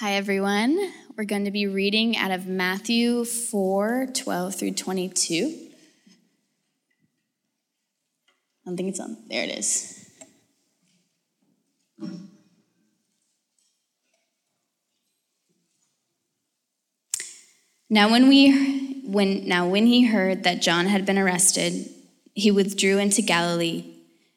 Hi, everyone. We're going to be reading out of Matthew 4 12 through 22. I don't think it's on. There it is. Now when we when now when he heard that John had been arrested, he withdrew into Galilee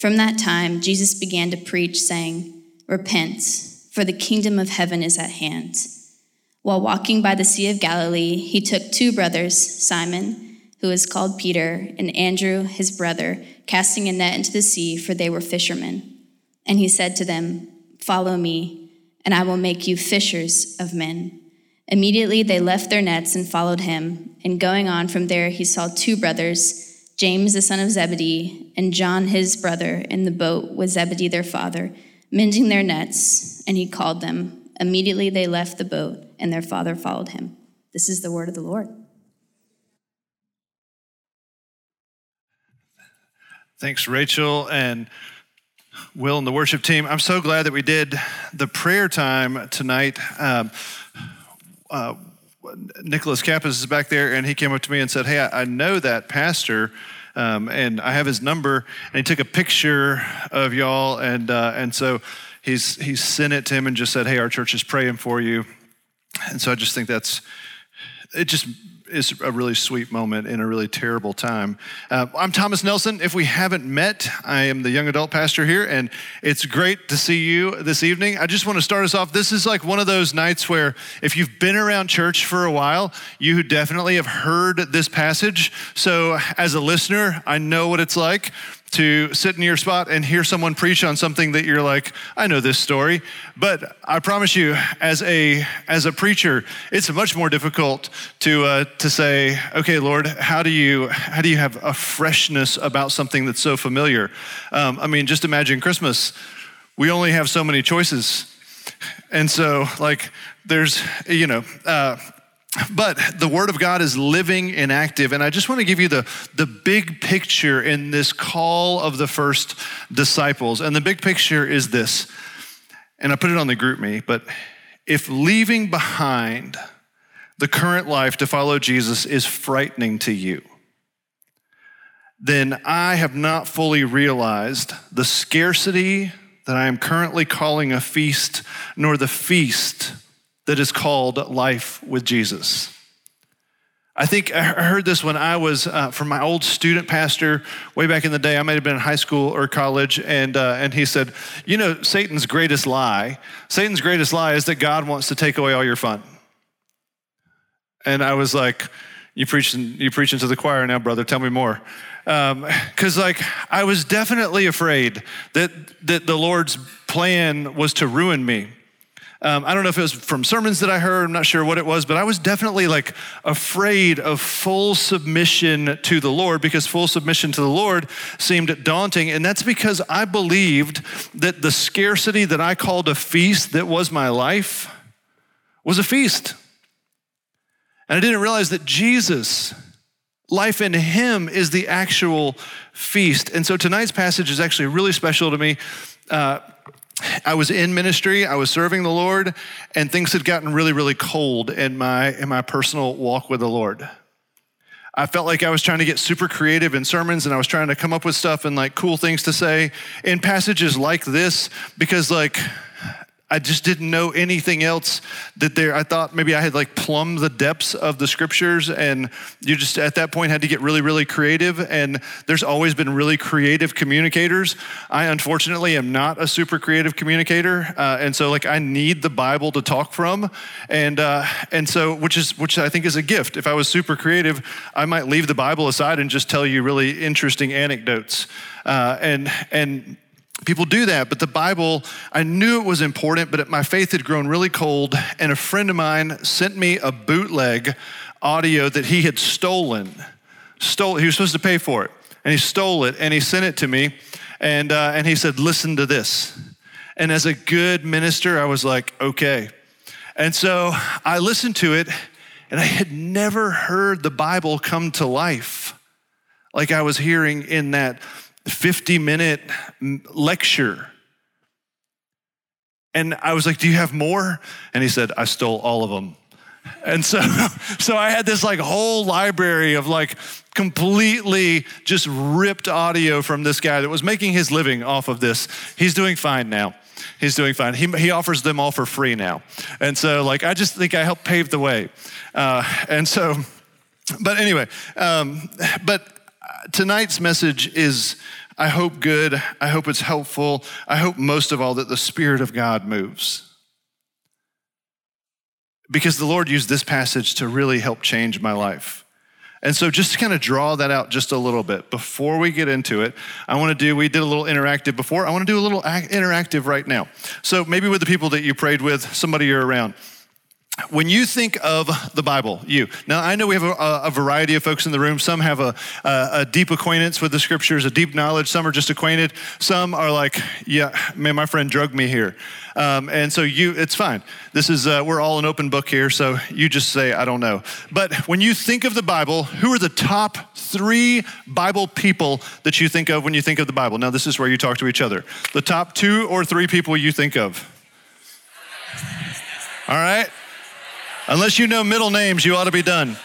From that time, Jesus began to preach, saying, Repent, for the kingdom of heaven is at hand. While walking by the Sea of Galilee, he took two brothers, Simon, who is called Peter, and Andrew, his brother, casting a net into the sea, for they were fishermen. And he said to them, Follow me, and I will make you fishers of men. Immediately they left their nets and followed him. And going on from there, he saw two brothers, James the son of Zebedee, and John his brother, in the boat with Zebedee their father, mending their nets, and he called them. Immediately they left the boat, and their father followed him. This is the word of the Lord. Thanks, Rachel and Will and the worship team. I'm so glad that we did the prayer time tonight. Um, uh, Nicholas Kappas is back there, and he came up to me and said, Hey, I, know that pastor. Um, and I have his number, and he took a picture of y'all, and uh, and so he's he's sent it to him and just said, "Hey, our church is praying for you," and so I just think that's it. Just is a really sweet moment in a really terrible time. Uh, I'm Thomas Nelson. If we haven't met, I am the young adult pastor here, and it's great to see you this evening. I just want to start us off. This is like one of those nights where, if you've been around church for a while, you definitely have heard this passage. So, as a listener, I know what it's like to sit in your spot and hear someone preach on something that you're like, I know this story. But I promise you, as a as a preacher, it's much more difficult to uh, to say, okay, Lord, how do you how do you have a freshness about something that's so familiar? Um, I mean, just imagine Christmas. We only have so many choices, and so like there's you know. Uh, but the Word of God is living and active. And I just want to give you the, the big picture in this call of the first disciples. And the big picture is this, and I put it on the GroupMe, but if leaving behind the current life to follow Jesus is frightening to you, then I have not fully realized the scarcity that I am currently calling a feast, nor the feast that is called life with Jesus. I think I heard this when I was uh, from my old student pastor way back in the day. I might have been in high school or college, and uh, and he said, "You know, Satan's greatest lie. Satan's greatest lie is that God wants to take away all your fun." And I was like, "You preaching? You preaching to the choir now, brother? Tell me more." Because um, like I was definitely afraid that that the Lord's plan was to ruin me um, I don't know if it was from sermons that I heard, I'm not sure what it was, but I was definitely like afraid of full submission to the Lord because full submission to the Lord seemed daunting. And that's because I believed that the scarcity that I called a feast that was my life was a feast. And I didn't realize that Jesus, life in Him, is the actual feast. And so tonight's passage is actually really special to me. Uh, I was in ministry, I was serving the Lord, and things had gotten really, really cold in my, in my personal walk with the Lord. I felt like I was trying to get super creative in sermons and I was trying to come up with stuff and like cool things to say in passages like this because, like, I just didn't know anything else that there. I thought maybe I had like plumbed the depths of the scriptures, and you just at that point had to get really, really creative. And there's always been really creative communicators. I unfortunately am not a super creative communicator, uh, and so like I need the Bible to talk from, and uh, and so which is which I think is a gift. If I was super creative, I might leave the Bible aside and just tell you really interesting anecdotes, uh, and and people do that. But the Bible, I knew it was important, but my faith had grown really cold. And a friend of mine sent me a bootleg audio that he had stolen. Stole, he was supposed to pay for it, and he stole it, and he sent it to me, and uh, and he said, "Listen to this." And as a good minister, I was like, "Okay." And so I listened to it, and I had never heard the Bible come to life like I was hearing in that 50 minute lecture. And I was like, Do you have more? And he said, I stole all of them. And so, so I had this like whole library of like completely just ripped audio from this guy that was making his living off of this. He's doing fine now. He's doing fine. He, he offers them all for free now. And so, like, I just think I helped pave the way. Uh, and so, but anyway, um, but tonight's message is, I hope, good. I hope it's helpful. I hope most of all that the Spirit of God moves. Because the Lord used this passage to really help change my life. And so, just to kind of draw that out just a little bit before we get into it, I want to do, we did a little interactive before. I want to do a little interactive right now. So, maybe with the people that you prayed with, somebody you're around when you think of the Bible, you. Now, I know we have a, a variety of folks in the room. Some have a, a, a, deep acquaintance with the scriptures, a deep knowledge. Some are just acquainted. Some are like, yeah, man, my friend drugged me here. Um, and so you, it's fine. This is, uh, we're all an open book here, so you just say, I don't know. But when you think of the Bible, who are the top three Bible people that you think of when you think of the Bible? Now, this is where you talk to each other. The top two or three people you think of. All right? Unless you know middle names, you ought to be done.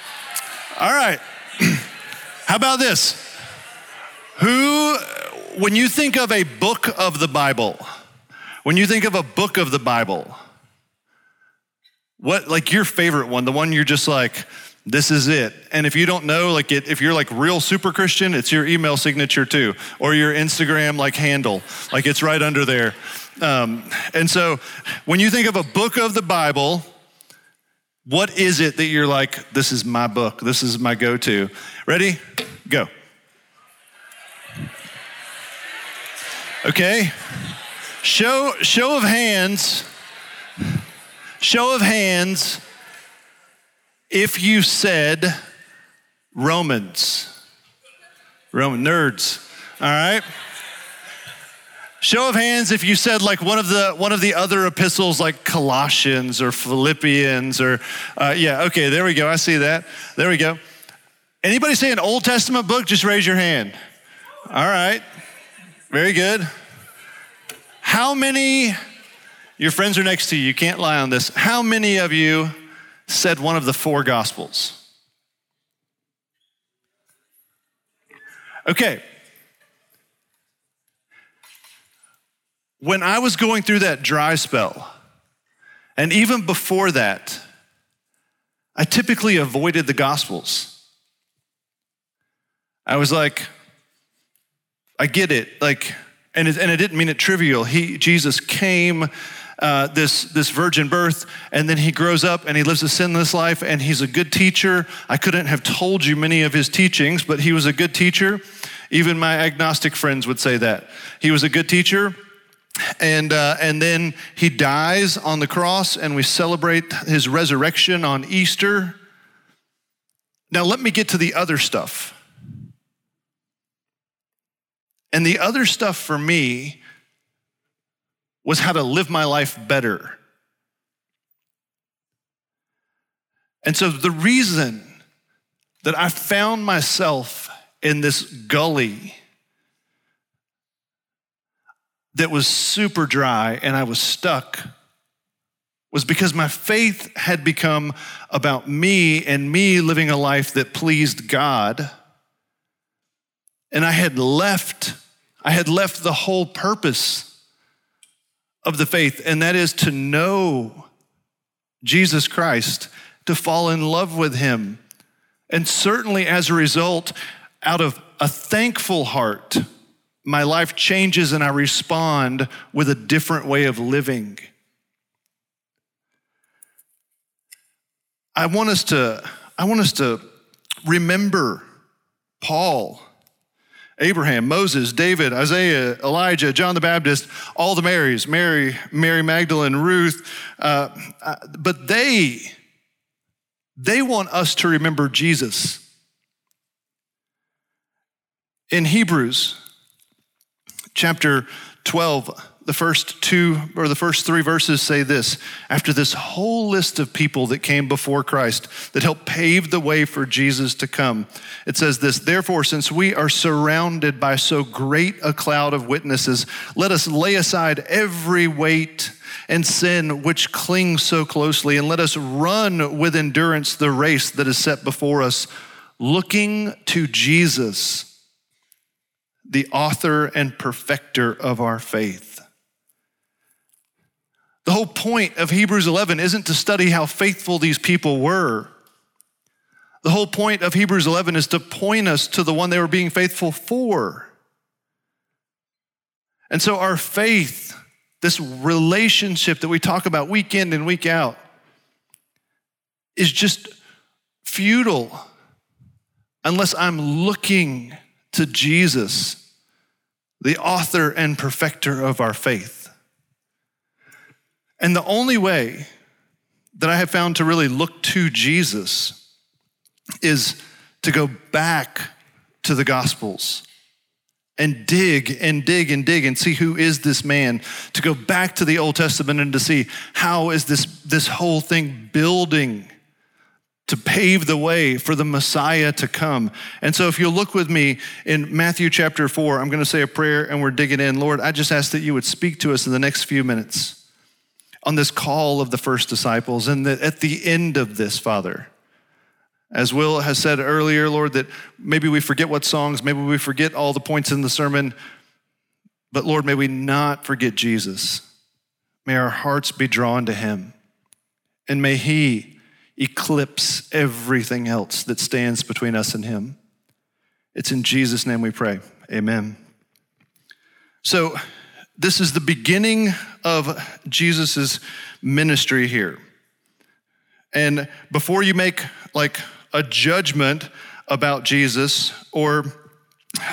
All right. How about this? Who, when you think of a book of the Bible, when you think of a book of the Bible, what, like your favorite one, the one you're just like, this is it. And if you don't know, like it, if you're like real super Christian, it's your email signature too, or your Instagram like handle, like it's right under there. Um, and so when you think of a book of the Bible, what is it that you're like, this is my book, this is my go to? Ready? Go. Okay. Show, show of hands. Show of hands if you said Romans. Roman nerds. All right. Show of hands if you said like one of the one of the other epistles, like Colossians or Philippians or uh, yeah. Okay, there we go. I see that. There we go. Anybody say an Old Testament book? Just raise your hand. All right. Very good. How many? Your friends are next to you. You can't lie on this. How many of you said one of the four Gospels? Okay, when I was going through that dry spell, and even before that, I typically avoided the Gospels. I was like, I get it, like, and it, and I didn't mean it trivial. He, Jesus came, uh, this, this virgin birth, and then he grows up and he lives a sinless life, and he's a good teacher. I couldn't have told you many of his teachings, but he was a good teacher. Even my agnostic friends would say that. He was a good teacher. And, uh, and then he dies on the cross, and we celebrate his resurrection on Easter. Now, let me get to the other stuff. And the other stuff for me was how to live my life better. And so, the reason that I found myself in this gully that was super dry and I was stuck was because my faith had become about me and me living a life that pleased God. And I had left, I had left the whole purpose of the faith, and that is to know Jesus Christ, to fall in love with Him. And certainly as a result, out of a thankful heart, my life changes and I respond with a different way of living. I want us to, I want us to remember Paul. Abraham, Moses, David, Isaiah, Elijah, John the Baptist, all the Marys, Mary, Mary Magdalene, Ruth. Uh, uh, but they, they want us to remember Jesus. In Hebrews chapter 12, the first two or the first three verses say this after this whole list of people that came before Christ that helped pave the way for Jesus to come. It says this Therefore, since we are surrounded by so great a cloud of witnesses, let us lay aside every weight and sin which clings so closely, and let us run with endurance the race that is set before us, looking to Jesus, the author and perfecter of our faith the whole point of Hebrews 11 isn't to study how faithful these people were. The whole point of Hebrews 11 is to point us to the one they were being faithful for. And so, our faith, this relationship that we talk about week in and week out, is just futile unless I'm looking to Jesus, the author and perfecter of our faith. And the only way that I have found to really look to Jesus is to go back to the Gospels and dig and dig and dig and see who is this man to go back to the old testament and to see how is this this whole thing building to pave the way for the messiah to come and so if you'll look with me in matthew chapter 4 i'm going to say a prayer and we're digging in lord i just ask that you would speak to us in the next few minutes on this call of the first disciples. And that at the end of this, Father, as Will has said earlier, Lord, that maybe we forget what songs, maybe we forget all the points in the sermon, but Lord, may we not forget Jesus. May our hearts be drawn to him. And may he eclipse everything else that stands between us and him. It's in Jesus' name we pray. Amen. So, this is the beginning of Jesus' ministry here. And before you make like a judgment about Jesus or,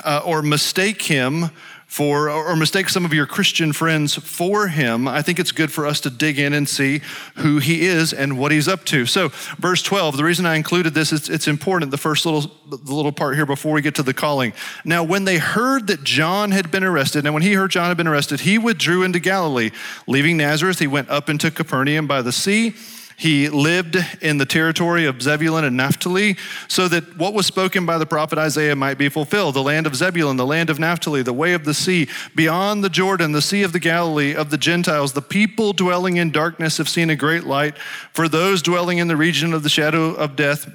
uh, or mistake him for, or mistake some of your Christian friends for him, I think it's good for us to dig in and see who he is and what he's up to. So, verse 12, the reason I included this is it's important, the first little, the little part here before we get to the calling. Now, when they heard that John had been arrested, and when he heard John had been arrested, he withdrew into Galilee. Leaving Nazareth, he went up into Capernaum by the sea he lived in the territory of Zebulun and Naphtali, so that what was spoken by the prophet Isaiah might be fulfilled the land of Zebulun, the land of Naphtali, the way of the sea, beyond the Jordan, the sea of the Galilee of the Gentiles. The people dwelling in darkness have seen a great light. For those dwelling in the region of the shadow of death,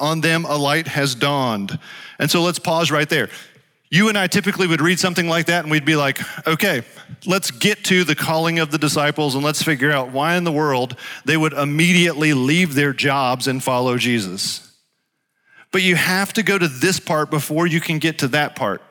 on them a light has dawned. And so let's pause right there. You and I typically would read something like that and we'd be like, okay, let's get to the calling of the disciples and let's figure out why in the world they would immediately leave their jobs and follow Jesus. But you have to go to this part before you can get to that part.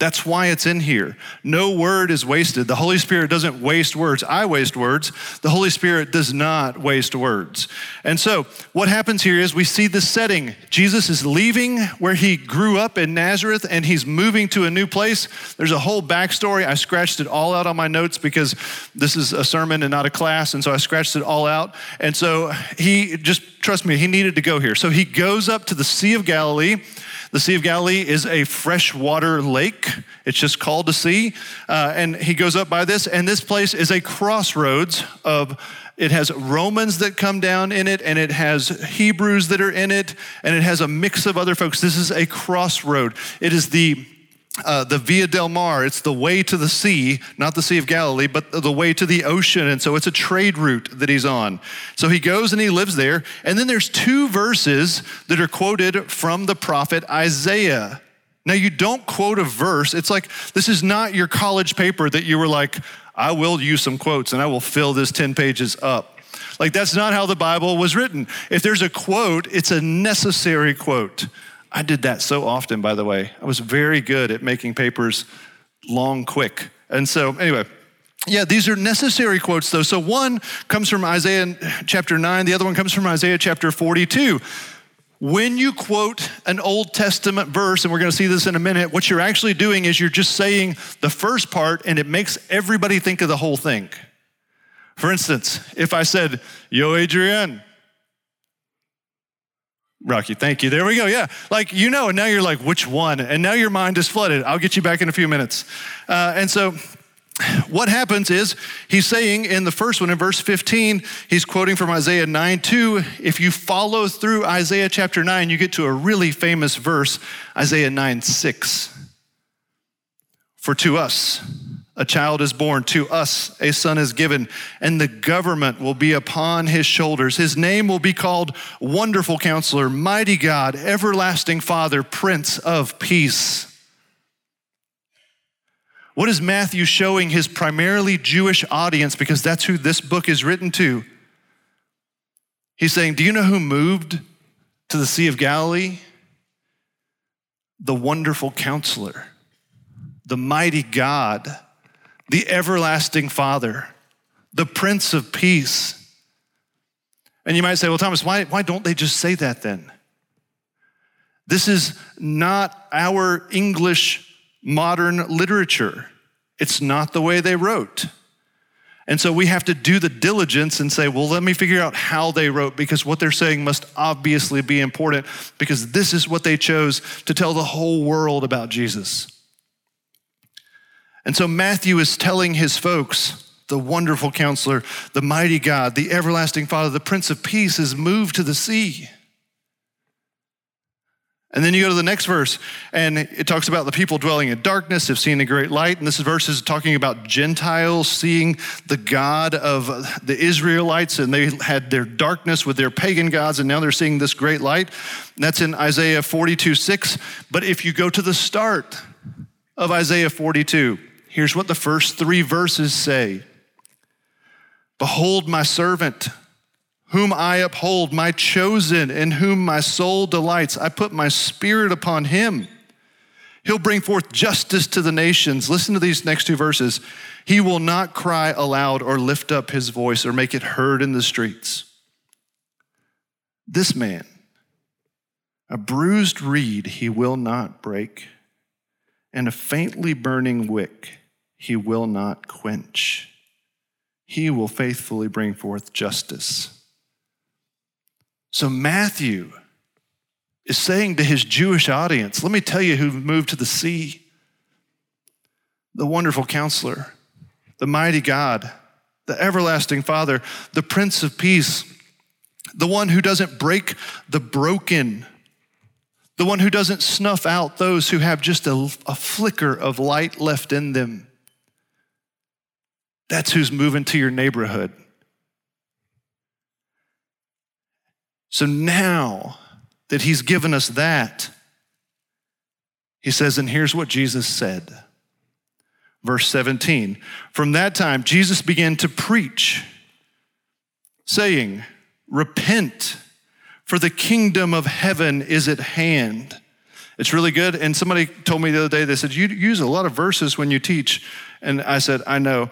That's why it's in here. No word is wasted. The Holy Spirit doesn't waste words. I waste words. The Holy Spirit does not waste words. And so, what happens here is we see the setting. Jesus is leaving where he grew up in Nazareth and he's moving to a new place. There's a whole backstory. I scratched it all out on my notes because this is a sermon and not a class. And so I scratched it all out. And so he just, trust me, he needed to go here. So he goes up to the Sea of Galilee. The Sea of Galilee is a freshwater lake. It's just called the sea. Uh, and he goes up by this, and this place is a crossroads of it has Romans that come down in it, and it has Hebrews that are in it, and it has a mix of other folks. This is a crossroad. It is the uh, the Via del Mar. It's the way to the sea, not the Sea of Galilee, but the way to the ocean. And so it's a trade route that he's on. So he goes and he lives there. And then there's two verses that are quoted from the prophet Isaiah. Now, you don't quote a verse. It's like this is not your college paper that you were like, I will use some quotes and I will fill this 10 pages up. Like, that's not how the Bible was written. If there's a quote, it's a necessary quote. I did that so often, by the way. I was very good at making papers long, quick. And so, anyway, yeah, these are necessary quotes, though. So, one comes from Isaiah chapter 9, the other one comes from Isaiah chapter 42. When you quote an Old Testament verse, and we're going to see this in a minute, what you're actually doing is you're just saying the first part and it makes everybody think of the whole thing. For instance, if I said, Yo, Adrian, Rocky, thank you. There we go. Yeah. Like, you know, and now you're like, which one? And now your mind is flooded. I'll get you back in a few minutes. Uh, and so, what happens is he's saying in the first one in verse 15 he's quoting from isaiah 9 2 if you follow through isaiah chapter 9 you get to a really famous verse isaiah 9 6 for to us a child is born to us a son is given and the government will be upon his shoulders his name will be called wonderful counselor mighty god everlasting father prince of peace what is Matthew showing his primarily Jewish audience, because that's who this book is written to? He's saying, Do you know who moved to the Sea of Galilee? The wonderful counselor, the mighty God, the everlasting Father, the Prince of Peace. And you might say, Well, Thomas, why, why don't they just say that then? This is not our English modern literature. It's not the way they wrote. And so we have to do the diligence and say, well, let me figure out how they wrote because what they're saying must obviously be important because this is what they chose to tell the whole world about Jesus. And so Matthew is telling his folks, the wonderful counselor, the mighty God, the everlasting Father, the Prince of Peace is moved to the sea. And then you go to the next verse, and it talks about the people dwelling in darkness have seen a great light. And this verse is talking about Gentiles seeing the God of the Israelites, and they had their darkness with their pagan gods, and now they're seeing this great light. And that's in Isaiah 42 6. But if you go to the start of Isaiah 42, here's what the first three verses say Behold, my servant whom I uphold, my chosen, in whom my soul delights. I put my spirit upon him. He'll bring forth justice to the nations. Listen to these next two verses. He will not cry aloud or lift up his voice or make it heard in the streets. This man, a bruised reed he will not break, and a faintly burning wick he will not quench. He will faithfully bring forth justice. So Matthew is saying to his Jewish audience, let me tell you who moved to the sea the wonderful counselor, the mighty God, the everlasting Father, the Prince of Peace, the one who doesn't break the broken, the one who doesn't snuff out those who have just a, a flicker of light left in them. That's who's moving to your neighborhood. So now that he's given us that, he says, and here's what Jesus said. Verse 17 From that time, Jesus began to preach, saying, Repent, for the kingdom of heaven is at hand. It's really good. And somebody told me the other day, they said, You use a lot of verses when you teach. And I said, I know.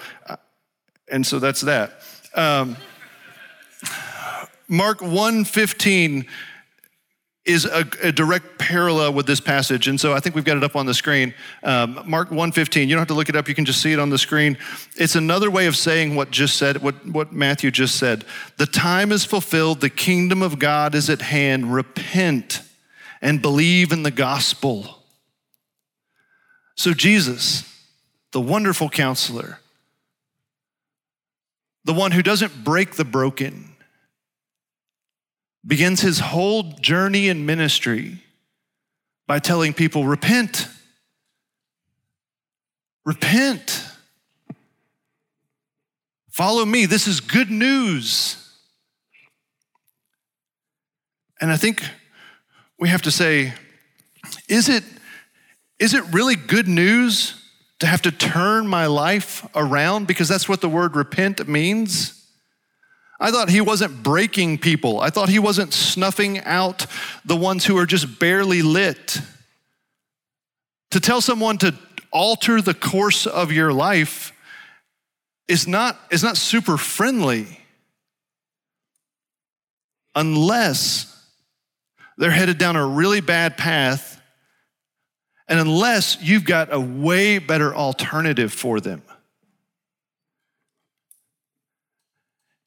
And so that's that. Um, Mark 1:15 is a, a, direct parallel with this passage, and so I think we've got it up on the screen. Um, Mark 1:15. You don't have to look it up; you can just see it on the screen. It's another way of saying what just said, what what Matthew just said. The time is fulfilled; the kingdom of God is at hand. Repent and believe in the gospel. So Jesus, the wonderful counselor, the one who doesn't break the broken begins his whole journey in ministry by telling people, Repent. Repent. Follow me. This is good news. And I think we have to say, is it, is it really good news to have to turn my life around? Because that's what the word repent means. I thought he wasn't breaking people. I thought he wasn't snuffing out the ones who are just barely lit. To tell someone to alter the course of your life is not, is not super friendly unless they're headed down a really bad path. And unless you've got a way better alternative for them.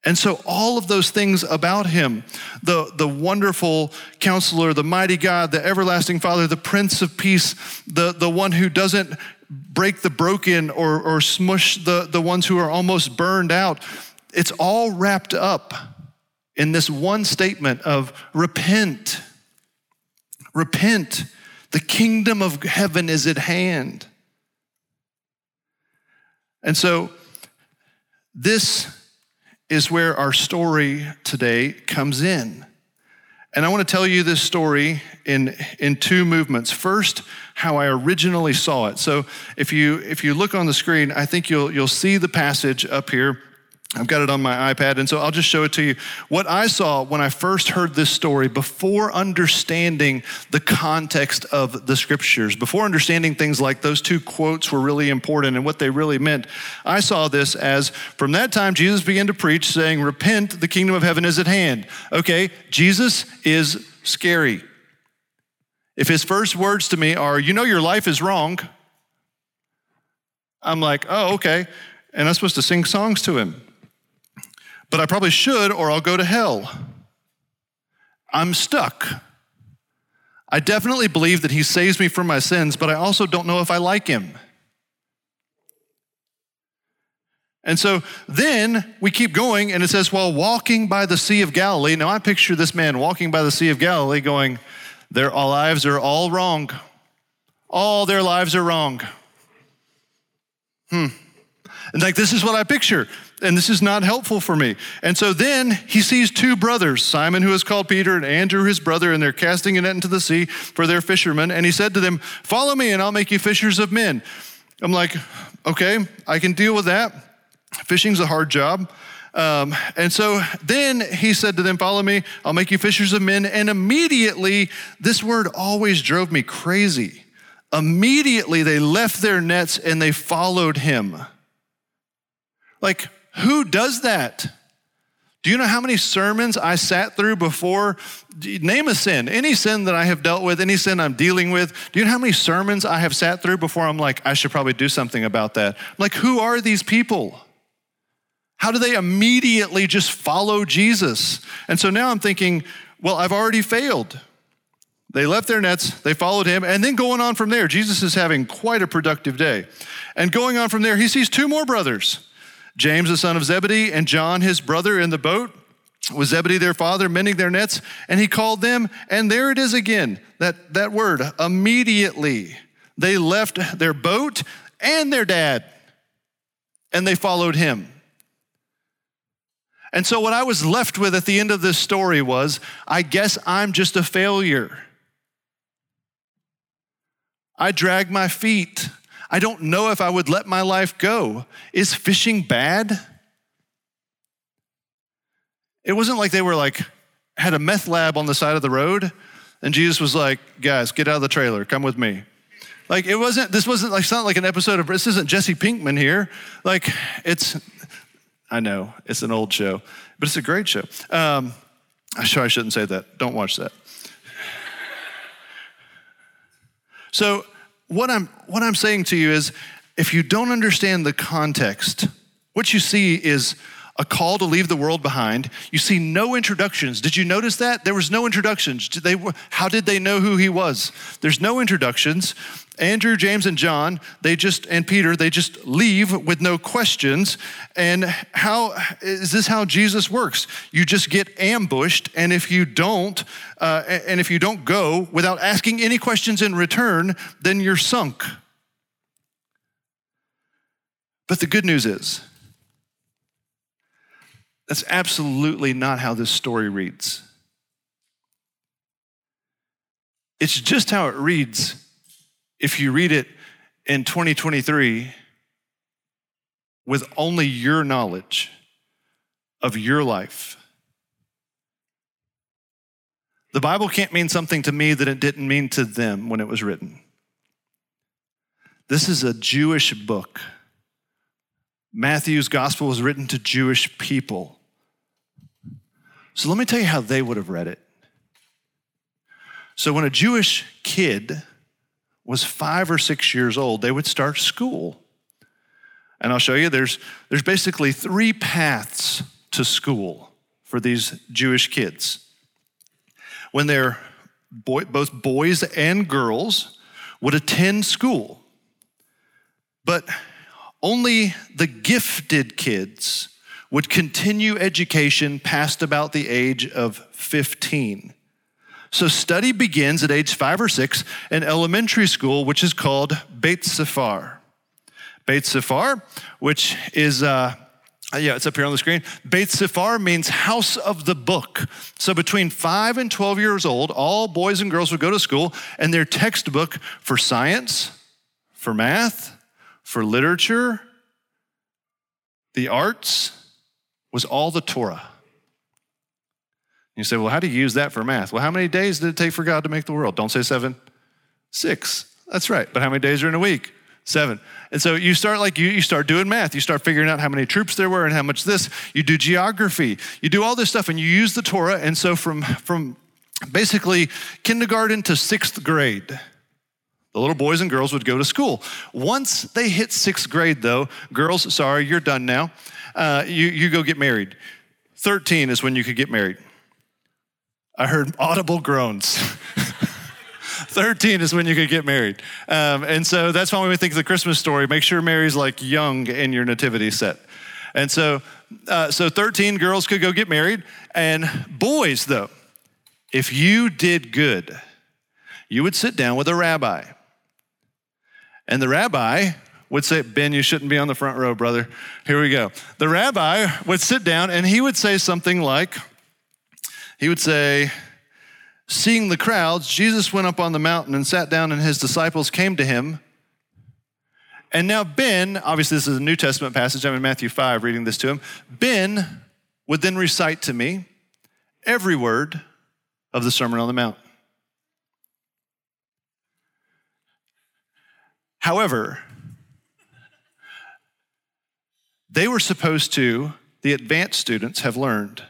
And so, all of those things about him the, the wonderful counselor, the mighty God, the everlasting Father, the Prince of Peace, the, the one who doesn't break the broken or, or smush the, the ones who are almost burned out, it's all wrapped up in this one statement of repent. Repent. The kingdom of heaven is at hand. And so, this is where our story today comes in. And I want to tell you this story in, in two movements. First, how I originally saw it. So if you if you look on the screen, I think you'll you'll see the passage up here I've got it on my iPad, and so I'll just show it to you. What I saw when I first heard this story, before understanding the context of the scriptures, before understanding things like those two quotes were really important and what they really meant, I saw this as from that time Jesus began to preach, saying, Repent, the kingdom of heaven is at hand. Okay, Jesus is scary. If his first words to me are, You know, your life is wrong, I'm like, Oh, okay. And I'm supposed to sing songs to him but I probably should, or I'll go to hell. I'm stuck. I definitely believe that he saves me from my sins, but I also don't know if I like him. And so then we keep going, and it says, while walking by the Sea of Galilee. Now I picture this man walking by the Sea of Galilee going, Their lives are all wrong. All their lives are wrong. Hmm. And like, this is what I picture and this is not helpful for me. And so then he sees two brothers, Simon, who is called Peter, and Andrew, his brother, and they're casting a net into the sea for their fishermen. And he said to them, Follow me, and I'll make you fishers of men. I'm like, Okay, I can deal with that. Fishing's a hard job. Um, and so then he said to them, Follow me, I'll make you fishers of men. And immediately, this word always drove me crazy. Immediately, they left their nets and they followed him. Like, who does that? Do you know how many sermons I sat through before? Name a sin, any sin that I have dealt with, any sin I'm dealing with. Do you know how many sermons I have sat through before I'm like, I should probably do something about that? Like, who are these people? How do they immediately just follow Jesus? And so now I'm thinking, well, I've already failed. They left their nets, they followed him, and then going on from there, Jesus is having quite a productive day. And going on from there, he sees two more brothers. James, the son of Zebedee, and John, his brother, in the boat with Zebedee, their father, mending their nets, and he called them, and there it is again, that, that word, immediately. They left their boat and their dad, and they followed him. And so, what I was left with at the end of this story was I guess I'm just a failure. I drag my feet. I don't know if I would let my life go. Is fishing bad? It wasn't like they were like, had a meth lab on the side of the road, and Jesus was like, guys, get out of the trailer, come with me. Like, it wasn't, this wasn't like, it's not like an episode of, this isn't Jesse Pinkman here. Like, it's, I know, it's an old show, but it's a great show. Um, I'm sure I shouldn't say that. Don't watch that. So, what I'm, what I'm saying to you is if you don't understand the context, what you see is a call to leave the world behind. You see no introductions. Did you notice that? There was no introductions. Did they, how did they know who he was? There's no introductions. Andrew, James, and John, they just, and Peter, they just leave with no questions. And how is this how Jesus works? You just get ambushed, and if you don't, uh, and if you don't go without asking any questions in return, then you're sunk. But the good news is, that's absolutely not how this story reads. It's just how it reads if you read it in 2023 with only your knowledge of your life. The Bible can't mean something to me that it didn't mean to them when it was written. This is a Jewish book. Matthew's gospel was written to Jewish people. So let me tell you how they would have read it. So when a Jewish kid was five or six years old, they would start school. And I'll show you there's, there's basically three paths to school for these Jewish kids. When they're boy, both boys and girls would attend school, but only the gifted kids would continue education past about the age of 15. So study begins at age five or six in elementary school, which is called Beit Sephar. Beit Sephar, which is, uh, yeah, it's up here on the screen. Beit Sephar means house of the book. So between five and 12 years old, all boys and girls would go to school, and their textbook for science, for math, for literature, the arts, was all the Torah. You say, well, how do you use that for math? Well, how many days did it take for God to make the world? Don't say seven, six. That's right. But how many days are in a week? Seven. And so you start like you, you start doing math. You start figuring out how many troops there were and how much this. You do geography. You do all this stuff and you use the Torah. And so from, from basically kindergarten to sixth grade, the little boys and girls would go to school. Once they hit sixth grade, though, girls, sorry, you're done now. Uh, you, you go get married. 13 is when you could get married. I heard audible groans. 13 is when you could get married. Um, and so that's why we think of the Christmas story. Make sure Mary's like young in your nativity set. And so, uh, so 13 girls could go get married. And boys, though, if you did good, you would sit down with a rabbi. And the rabbi would say, Ben, you shouldn't be on the front row, brother. Here we go. The rabbi would sit down and he would say something like, he would say, Seeing the crowds, Jesus went up on the mountain and sat down, and his disciples came to him. And now, Ben, obviously, this is a New Testament passage. I'm in Matthew 5 reading this to him. Ben would then recite to me every word of the Sermon on the Mount. However, they were supposed to, the advanced students have learned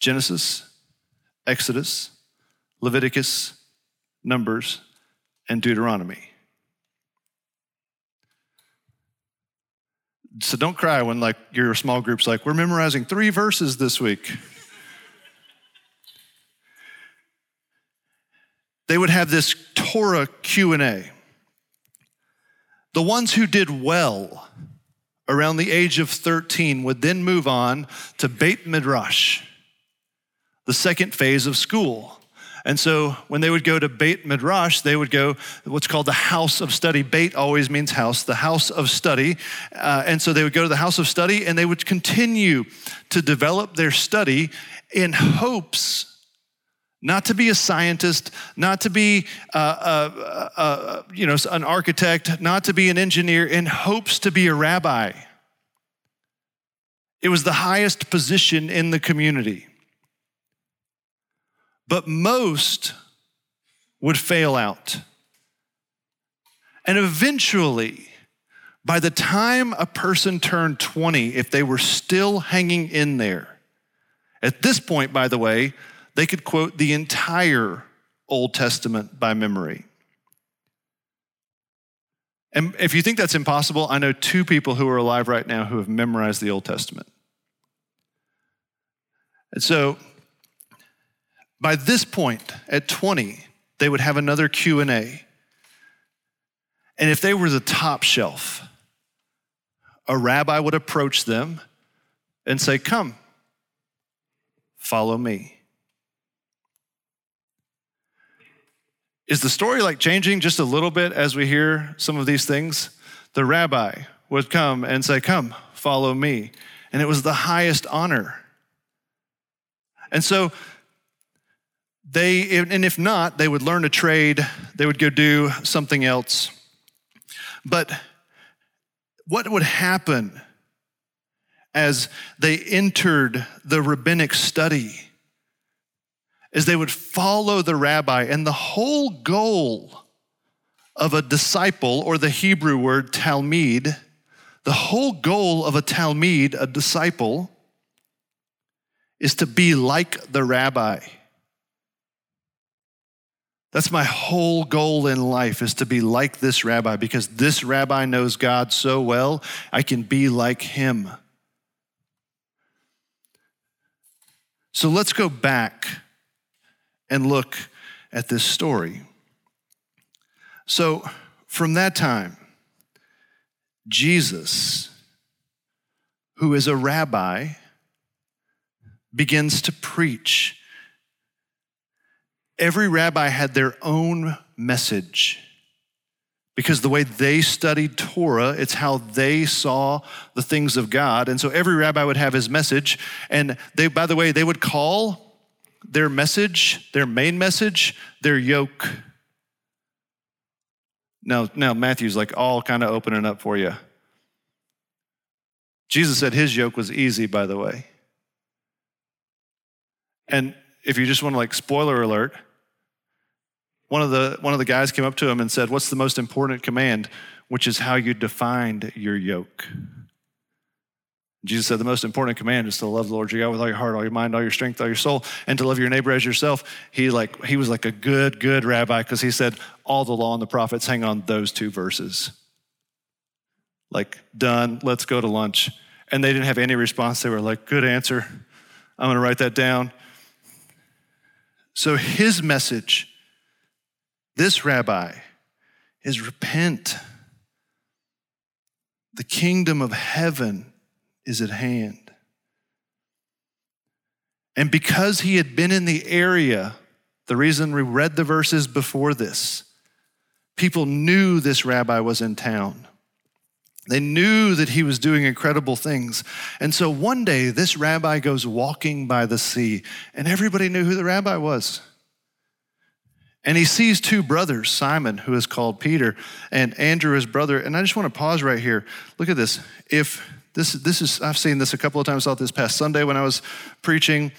Genesis, Exodus, Leviticus, Numbers, and Deuteronomy. So don't cry when like your small group's like, we're memorizing three verses this week. they would have this Torah Q&A. The ones who did well around the age of 13 would then move on to Beit Midrash the second phase of school. And so when they would go to Beit Midrash, they would go what's called the house of study. Beit always means house, the house of study. Uh, and so they would go to the house of study and they would continue to develop their study in hopes not to be a scientist, not to be, uh, uh, uh, you know, an architect, not to be an engineer, in hopes to be a rabbi. It was the highest position in the community but most would fail out. And eventually, by the time a person turned 20, if they were still hanging in there, at this point, by the way, they could quote the entire Old Testament by memory. And if you think that's impossible, I know two people who are alive right now who have memorized the Old Testament. And so by this point, at 20, they would have another Q&A. And if they were the top shelf, a rabbi would approach them and say, Come, follow me. Is the story like changing just a little bit as we hear some of these things? The rabbi would come and say, Come, follow me. And it was the highest honor. And so they, and if not, they would learn a trade, they would go do something else. But what would happen as they entered the rabbinic study is they would follow the rabbi, and the whole goal of a disciple, or the Hebrew word talmid, the whole goal of a talmid, a disciple, is to be like the rabbi That's my whole goal in life is to be like this rabbi because this rabbi knows God so well, I can be like him. So let's go back and look at this story. So, from that time, Jesus, who is a rabbi, begins to preach. Every rabbi had their own message because the way they studied Torah, it's how they saw the things of God. And so every rabbi would have his message. And they, by the way, they would call their message, their main message, their yoke. Now, now Matthew's like all kind of opening up for you. Jesus said his yoke was easy, by the way. And if you just want to like spoiler alert, one of the one of the guys came up to him and said, "What's the most important command?" Which is how you defined your yoke. Jesus said the most important command is to love the Lord your God with all your heart, all your mind, all your strength, all your soul, and to love your neighbor as yourself. He like he was like a good, good rabbi because he said all the law and the prophets hang on those two verses. Like done, let's go to lunch. And they didn't have any response. They were like, good answer. I'm gonna write that down. So his message, this rabbi, is repent. The kingdom of heaven is at hand. And because he had been in the area, the reason we read the verses before this, people knew this rabbi was in town. They knew that he was doing incredible things. And so one day, this rabbi goes walking by the sea, and everybody knew who the rabbi was. And he sees two brothers, Simon, who is called Peter, and Andrew, his brother. And I just want to pause right here. Look at this. If this, this is, I've seen this a couple of times throughout this past Sunday when I was preaching.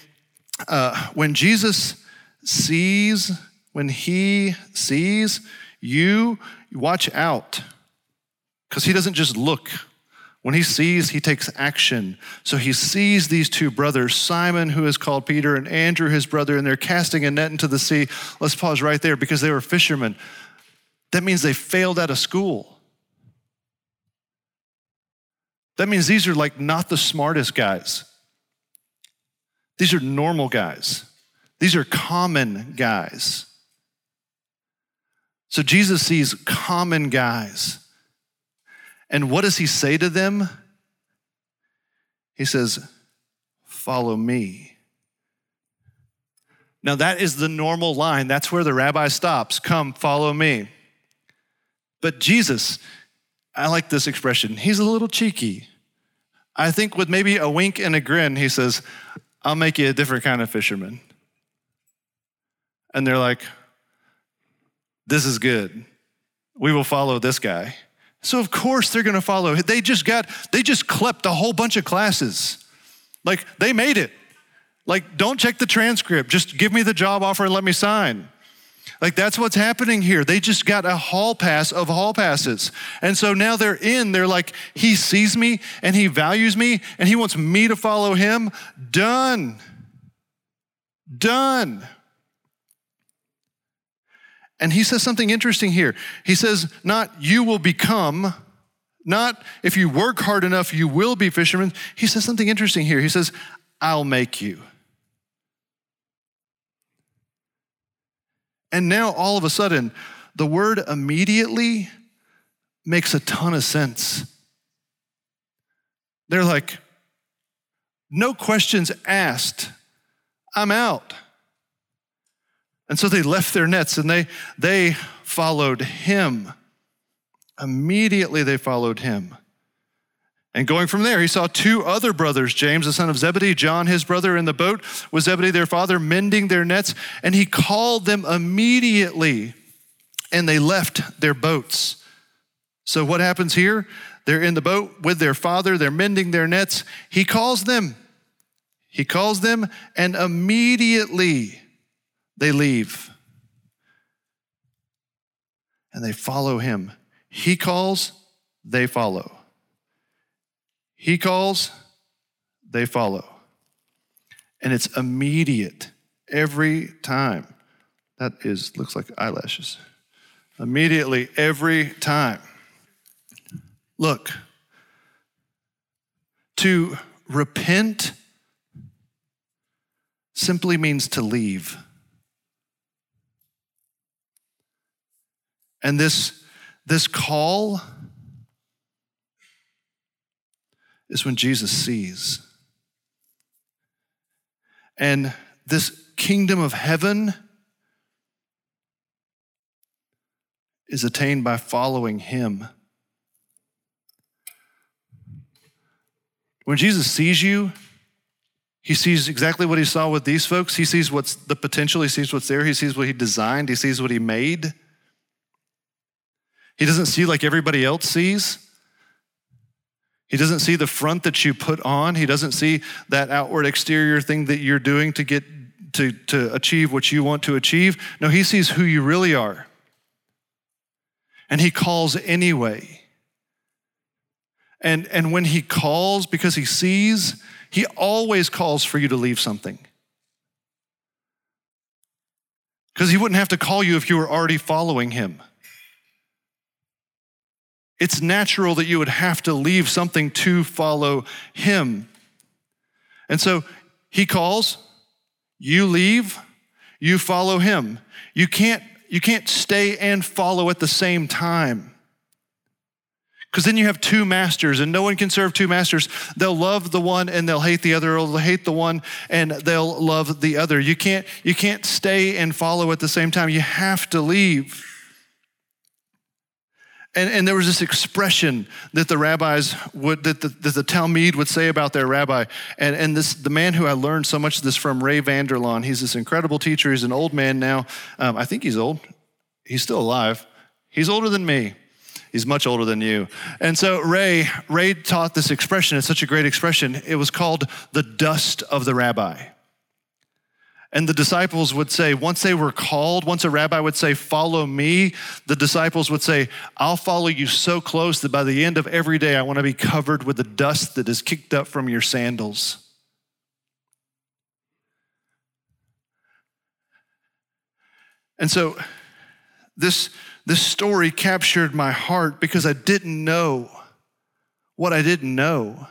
Uh, when Jesus sees, when he sees you, watch out because he doesn't just look. When he sees, he takes action. So he sees these two brothers, Simon, who is called Peter, and Andrew, his brother, and they're casting a net into the sea. Let's pause right there because they were fishermen. That means they failed out of school. That means these are like not the smartest guys. These are normal guys. These are common guys. So Jesus sees common guys and what does he say to them? He says, Follow me. Now, that is the normal line. That's where the rabbi stops. Come, follow me. But Jesus, I like this expression. He's a little cheeky. I think with maybe a wink and a grin, he says, I'll make you a different kind of fisherman. And they're like, This is good. We will follow this guy. So of course they're going to follow. They just got they just clept a whole bunch of classes. Like they made it. Like don't check the transcript. Just give me the job offer and let me sign. Like that's what's happening here. They just got a hall pass of hall passes. And so now they're in. They're like he sees me and he values me and he wants me to follow him. Done. Done. And he says something interesting here. He says, not you will become, not if you work hard enough, you will be fishermen. He says something interesting here. He says, I'll make you. And now all of a sudden, the word immediately makes a ton of sense. They're like, no questions asked. I'm out. And so they left their nets and they, they followed him. Immediately they followed him. And going from there, he saw two other brothers, James, the son of Zebedee, John, his brother, in the boat with Zebedee, their father, mending their nets. And he called them immediately, and they left their boats. So, what happens here? They're in the boat with their father, they're mending their nets. He calls them. He calls them, and immediately they leave and they follow him. He calls, they follow. He calls, they follow. And it's immediate every time. That is looks like eyelashes. Immediately, every time. Look, to repent simply means to leave. And this, this call is when Jesus sees. And this kingdom of heaven is attained by following him. When Jesus sees you, he sees exactly what he saw with these folks. He sees what's the potential, he sees what's there, he sees what he designed, he sees what he made. He doesn't see like everybody else sees. He doesn't see the front that you put on. He doesn't see that outward exterior thing that you're doing to get to, to achieve what you want to achieve. No, he sees who you really are. And he calls anyway. And, and when he calls, because he sees, he always calls for you to leave something. Because he wouldn't have to call you if you were already following him. It's natural that you would have to leave something to follow him. And so he calls, you leave, you follow him. You can't, you can't stay and follow at the same time. Because then you have two masters, and no one can serve two masters. They'll love the one and they'll hate the other, or they'll hate the one and they'll love the other. You can't, you can't stay and follow at the same time. You have to leave. And, and there was this expression that the rabbis would, that the, that the Talmud would say about their rabbi. And, and this, the man who I learned so much of this from, Ray Vander Laan, he's this incredible teacher. He's an old man now. Um, I think he's old. He's still alive. He's older than me. He's much older than you. And so Ray, Ray taught this expression. It's such a great expression. It was called the dust of the rabbi. And the disciples would say, once they were called, once a rabbi would say, Follow me, the disciples would say, I'll follow you so close that by the end of every day, I want to be covered with the dust that is kicked up from your sandals. And so, this, this story captured my heart because I didn't know what I didn't know.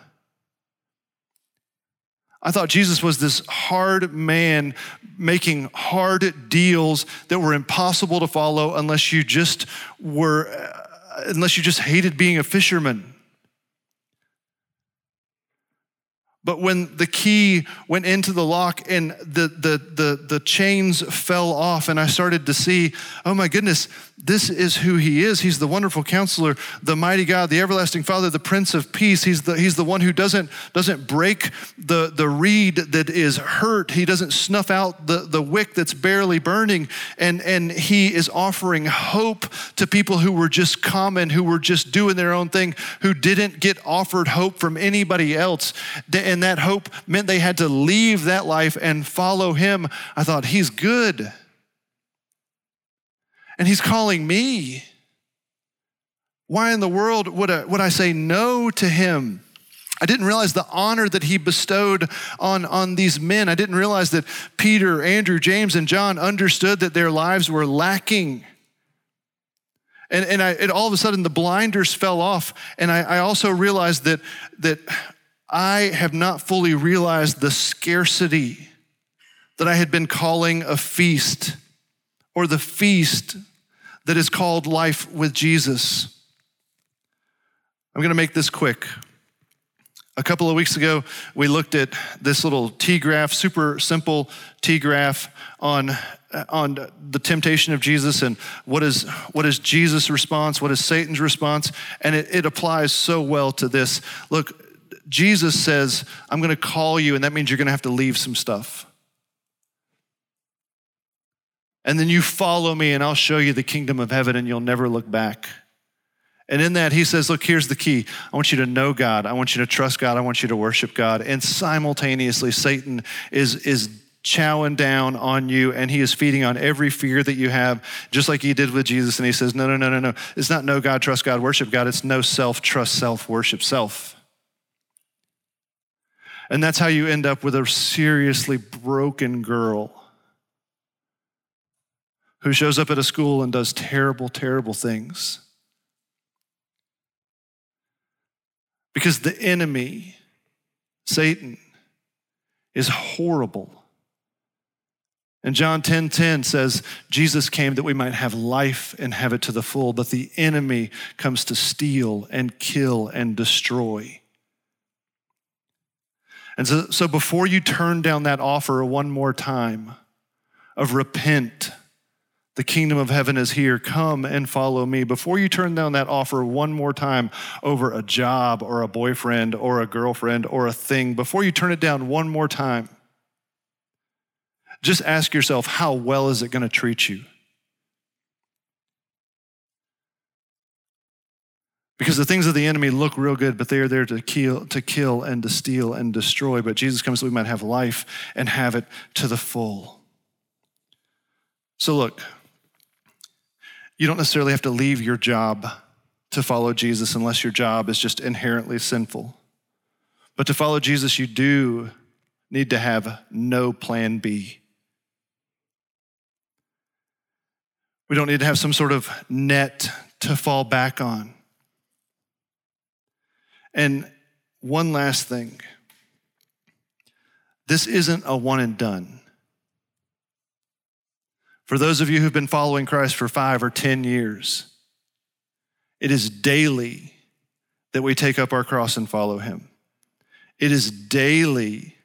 I thought Jesus was this hard man making hard deals that were impossible to follow unless you just were, uh, unless you just hated being a fisherman. But when the key went into the lock and the, the, the, the chains fell off, and I started to see, oh my goodness, this is who he is. He's the wonderful counselor, the mighty God, the everlasting Father, the Prince of Peace. He's the, he's the one who doesn't, doesn't break the, the reed that is hurt. He doesn't snuff out the, the wick that's barely burning. And, and he is offering hope to people who were just common, who were just doing their own thing, who didn't get offered hope from anybody else. And and that hope meant they had to leave that life and follow him, I thought, he's good. And he's calling me. Why in the world would I, would I say no to him? I didn't realize the honor that he bestowed on, on these men. I didn't realize that Peter, Andrew, James, and John understood that their lives were lacking. And, and, I, and all of a sudden, the blinders fell off. And I, I also realized that, that I have not fully realized the scarcity that I had been calling a feast or the feast that is called life with Jesus. I'm going to make this quick. A couple of weeks ago, we looked at this little T graph, super simple T graph on, uh, on the temptation of Jesus and what is, what is Jesus' response, what is Satan's response, and it, it applies so well to this. Look, Jesus says, I'm going to call you, and that means you're going to have to leave some stuff. And then you follow me, and I'll show you the kingdom of heaven, and you'll never look back. And in that, he says, Look, here's the key. I want you to know God. I want you to trust God. I want you to worship God. And simultaneously, Satan is, is chowing down on you and he is feeding on every fear that you have, just like he did with Jesus. And he says, No, no, no, no, no. It's not know God, trust God, worship God. It's no self, trust self, worship self. And that's how you end up with a seriously broken girl who shows up at a school and does terrible, terrible things. Because the enemy, Satan, is horrible. And John 10:10 10, 10 says Jesus came that we might have life and have it to the full, but the enemy comes to steal and kill and destroy. And so, so before you turn down that offer one more time of repent, the kingdom of heaven is here. Come and follow me. Before you turn down that offer one more time over a job or a boyfriend or a girlfriend or a thing, before you turn it down one more time, just ask yourself how well is it going to treat you? Because the things of the enemy look real good, but they are there to kill, to kill and to steal and destroy. But Jesus comes that we might have life and have it to the full. So, look, you don't necessarily have to leave your job to follow Jesus unless your job is just inherently sinful. But to follow Jesus, you do need to have no plan B. We don't need to have some sort of net to fall back on. And one last thing this isn't a one and done. For those of you who've been following Christ for five or 10 years, it is daily that we take up our cross and follow him. It is daily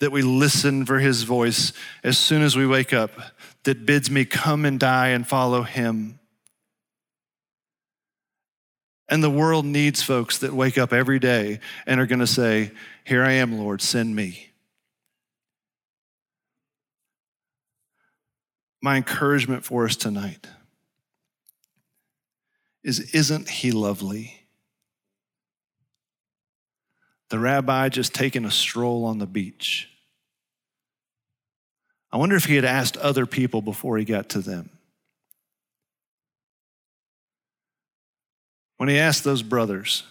that we listen for his voice as soon as we wake up that bids me come and die and follow him. And the world needs folks that wake up every day and are going to say, Here I am, Lord, send me. my encouragement for us tonight is Isn't he lovely? The rabbi just taking a stroll on the beach. I wonder if he had asked other people before he got to them. When he asked those brothers,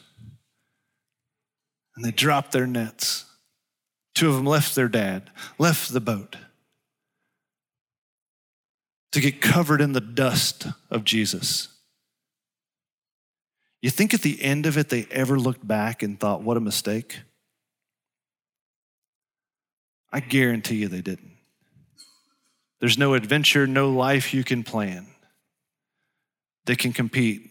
and they dropped their nets, two of them left their dad, left the boat to get covered in the dust of Jesus. You think at the end of it they ever looked back and thought, what a mistake? I guarantee you they didn't. There's no adventure, no life you can plan that can compete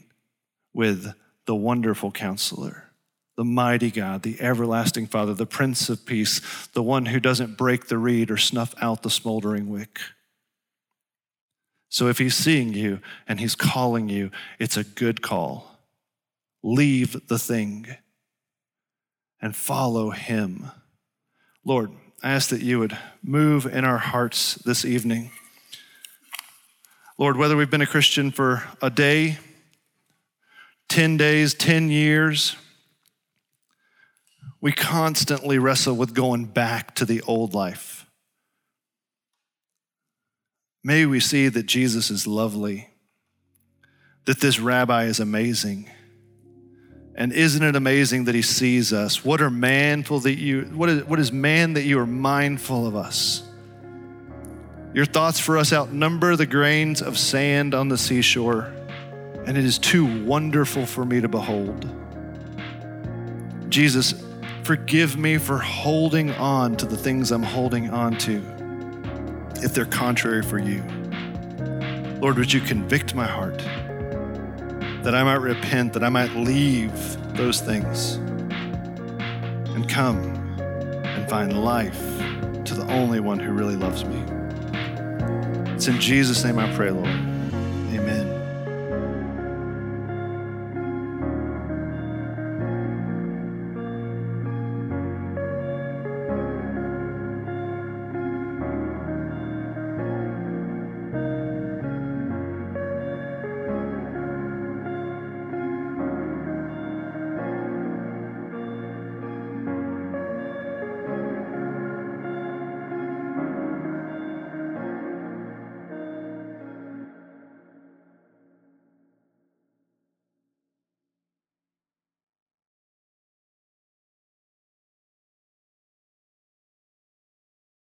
with the wonderful counselor, the mighty God, the everlasting Father, the Prince of Peace, the one who doesn't break the reed or snuff out the smoldering wick. So if he's seeing you and he's calling you, it's a good call. Leave the thing and follow him. Lord, I ask that you would move in our hearts this evening. Lord, whether we've been a Christian for a day, 10 days, 10 years, we constantly wrestle with going back to the old life. May we see that Jesus is lovely, that this rabbi is amazing. And isn't it amazing that he sees us? What are manful that you what is what is man that you are mindful of us? Your thoughts for us outnumber the grains of sand on the seashore, and it is too wonderful for me to behold. Jesus, forgive me for holding on to the things I'm holding on to if they're contrary for you. Lord, would you convict my heart that I might repent, that I might leave those things and come and find life to the only one who really loves me. It's in Jesus' name I pray, Lord.